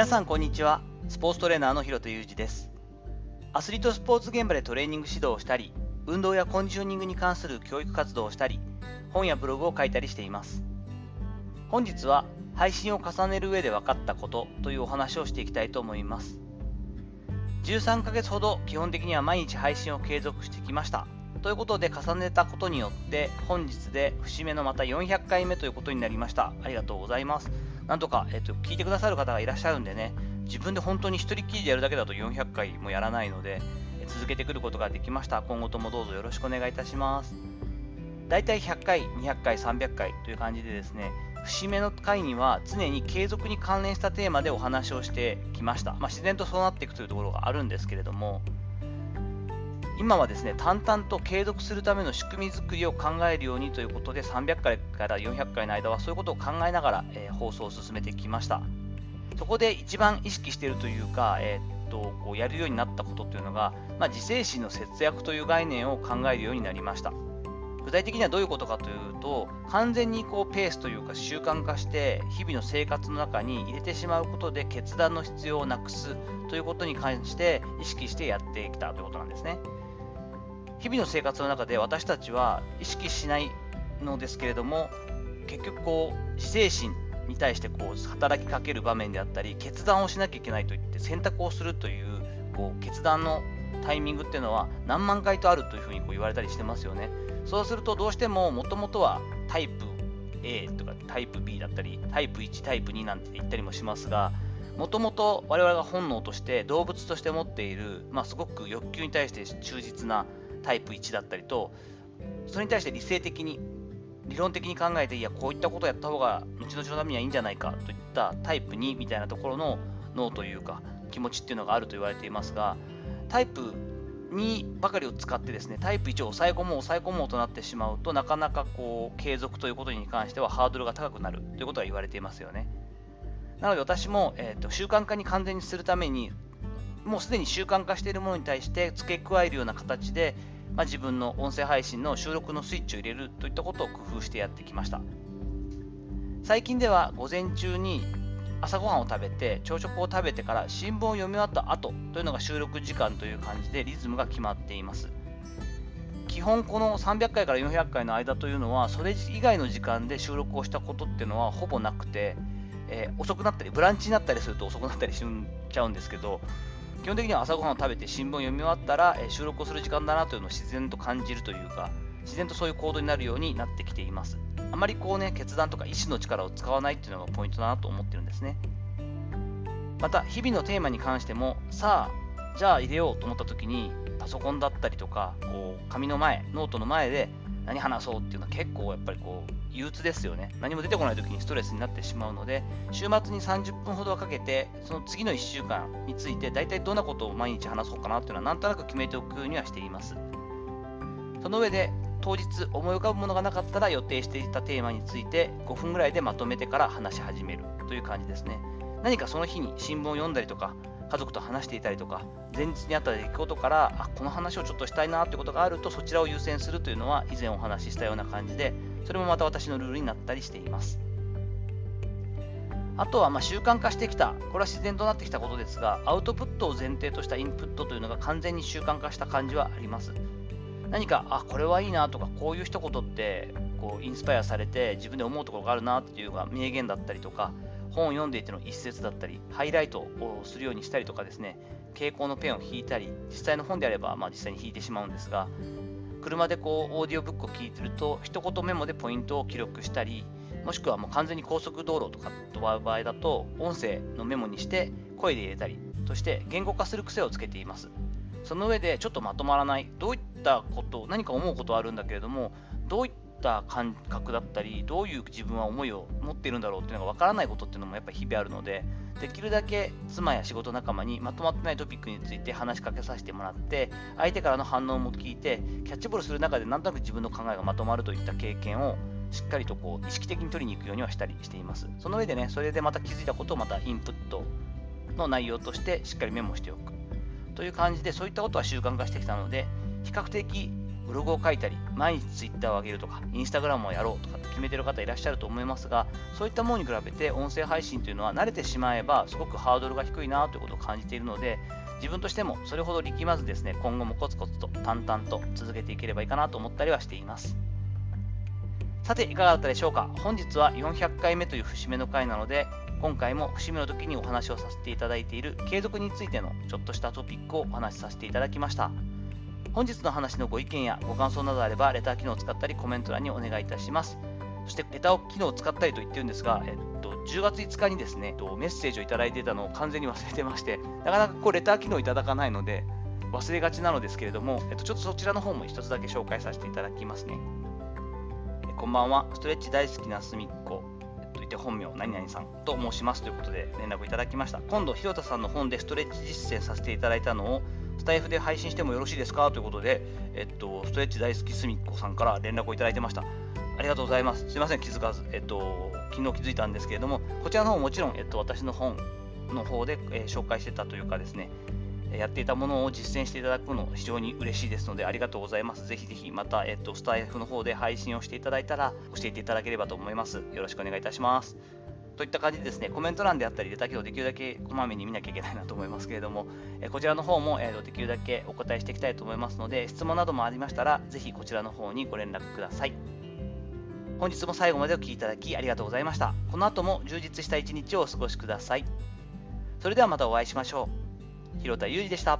皆さんこんにちは。スポーツトレーナーの広田裕二です。アスリートスポーツ現場でトレーニング指導をしたり運動やコンディショニングに関する教育活動をしたり本やブログを書いたりしています。本日は配信を重ねる上で分かったことというお話をしていきたいと思います。13ヶ月ほど基本的には毎日配信を継続してきました。ということで重ねたことによって本日で節目のまた400回目ということになりました。ありがとうございます。なんとか、えっと、聞いてくださる方がいらっしゃるんでね自分で本当に一人きりでやるだけだと400回もやらないので続けてくることができました。今後ともどうぞよろしくお願いいたします。だいたい100回200回300回という感じでですね節目の回には常に継続に関連したテーマでお話をしてきました、まあ、自然とそうなっていくというところがあるんですけれども今はですね淡々と継続するための仕組み作りを考えるようにということで300回から400回の間はそういうことを考えながら、えー、放送を進めてきましたそこで一番意識しているというか、えー、っとこうやるようになったことというのが、まあ、自制心の節約という概念を考えるようになりました具体的にはどういうことかというと完全にこうペースというか習慣化して日々の生活の中に入れてしまうことで決断の必要をなくすということに関して意識してやってきたということなんですね。日々の生活の中で私たちは意識しないのですけれども結局こう自制心に対してこう働きかける場面であったり決断をしなきゃいけないといって選択をするというこう決断のタイミングっていうのは何万回とあるというふうにこう言われたりしてますよね。そうするとどうしてももともとはタイプ A とかタイプ B だったりタイプ1タイプ2なんて言ったりもしますがもともと我々が本能として動物として持っている、まあ、すごく欲求に対して忠実なタイプ1だったりとそれに対して理性的に理論的に考えていやこういったことをやった方が後々のためにはいいんじゃないかといったタイプ2みたいなところの脳というか気持ちっていうのがあると言われていますがタイプ2ばかりを使ってですねタイプ1を抑え込もう抑え込もうとなってしまうとなかなかこう継続ということに関してはハードルが高くなるということが言われていますよね。なので私も、えーと習慣化に完全にするためにもうすでに習慣化しているものに対して付け加えるような形で、まあ、自分の音声配信の収録のスイッチを入れるといったことを工夫してやってきました。最近では午前中に朝ごはんを食べて朝食を食べてから新聞を読み終わった後というのが収録時間という感じでリズムが決まっています。基本この300回から400回の間というのはそれ以外の時間で収録をしたことっていうのはほぼなくて、えー、遅くなったりブランチになったりすると遅くなったりしちゃうんですけど基本的には朝ごはんを食べて新聞を読み終わったら、え収録をする時間だなというのを自然と感じるというか、自然とそういう行動になるようになってきています。あまりこうね、決断とか意思の力を使わないっていうのがポイントだなと思ってるんですね。また、日々のテーマに関しても、さあ、じゃあ入れようと思った時に、パソコンだったりとか、こう紙の前、ノートの前で何話そうっていうのは結構やっぱりこう憂鬱ですよね。何も出てこない時にストレスになってしまうので、週末に30分ほどはかけて、その次の1週間について、大体どんなことを毎日話そうかなっていうのは、なんとなく決めておくようにはしています。その上で、当日思い浮かぶものがなかったら予定していたテーマについて5分ぐらいでまとめてから話し始めるという感じですね。何かその日に新聞を読んだりとか、家族と話していたりとか、前日にあった出来事から、あ、この話をちょっとしたいなってことがあると、そちらを優先するというのは以前お話ししたような感じで、それもまた私のルールになったりしています。あとはま習慣化してきた、これは自然となってきたことですが、アウトプットを前提としたインプットというのが完全に習慣化した感じはあります。何か、あ、これはいいなとか、こういう一言ってこうインスパイアされて自分で思うところがあるなっていうのが名言だったりとか、本を読んでいての一節だったり、ハイライトをするようにしたりとかですね、蛍光のペンを引いたり、実際の本であれば、まあ、実際に引いてしまうんですが、車でこうオーディオブックを聞いてると一言メモでポイントを記録したりもしくはもう完全に高速道路とか飛ばう場合だと音声のメモにして声で入れたりとして言語化する癖をつけています。その上でちょっとまとまらないどういったこと何か思うことはあるんだけれどもどういった感覚だったりどういう自分は思いを持っているんだろうっていうのがわからないことっていうのもやっぱり日々あるのでできるだけ妻や仕事仲間にまとまってないトピックについて話しかけさせてもらって相手からの反応も聞いてキャッチボールする中でなんとなく自分の考えがまとまるといった経験をしっかりとこう意識的に取りに行くようにはしたりしています。その上でねそれでまた気づいたことをまたインプットの内容としてしっかりメモしておく。という感じでそういったことは習慣化してきたので比較的ブログを書いたり、毎日 Twitter を上げるとか、インスタグラムをやろうとかって決めてる方いらっしゃると思いますが、そういったものに比べて音声配信というのは慣れてしまえばすごくハードルが低いなということを感じているので、自分としてもそれほど力まずですね、今後もコツコツと淡々と続けていければいいかなと思ったりはしています。さて、いかがだったでしょうか？本日は400回目という節目の回なので、今回も節目の時にお話をさせていただいている継続についてのちょっとしたトピックをお話しさせていただきました。本日の話のご意見やご感想などあれば、レター機能を使ったりコメント欄にお願いいたします。そして、レター機能を使ったりと言ってるんですが、えっと、10月5日にですね、メッセージをいただいていたのを完全に忘れてまして、なかなかこうレター機能いただかないので、忘れがちなのですけれども、えっと、ちょっとそちらの方も一つだけ紹介させていただきますね。えこんばんは、ストレッチ大好きなすみっこ、えっと、いて本名、何々さんと申しますということで連絡いただきました。今度、ひろたさんの本でストレッチ実践させていただいたのを、スタイフで配信してもよろしいですか？ということで、えっと、ストレッチ大好きすみっこさんから連絡をいただいてました。ありがとうございます。すいません、気づかず、えっと、昨日気づいたんですけれども、こちらの方ももちろん、えっと、私の本の方で、えー、紹介してたというかですね、やっていたものを実践していただくの非常に嬉しいですのでありがとうございます。ぜひぜひまた、えっと、スタイフの方で配信をしていただいたら教えていただければと思います。よろしくお願いいたします。といった感じでですね、コメント欄であったり、レター機能できるだけこまめに見なきゃいけないなと思いますけれども、えこちらの方も、えー、できるだけお答えしていきたいと思いますので、質問などもありましたら、ぜひこちらの方にご連絡ください。本日も最後までお聴きいただきありがとうございました。この後も充実した一日をお過ごしください。それではまたお会いしましょう。広田裕二でした。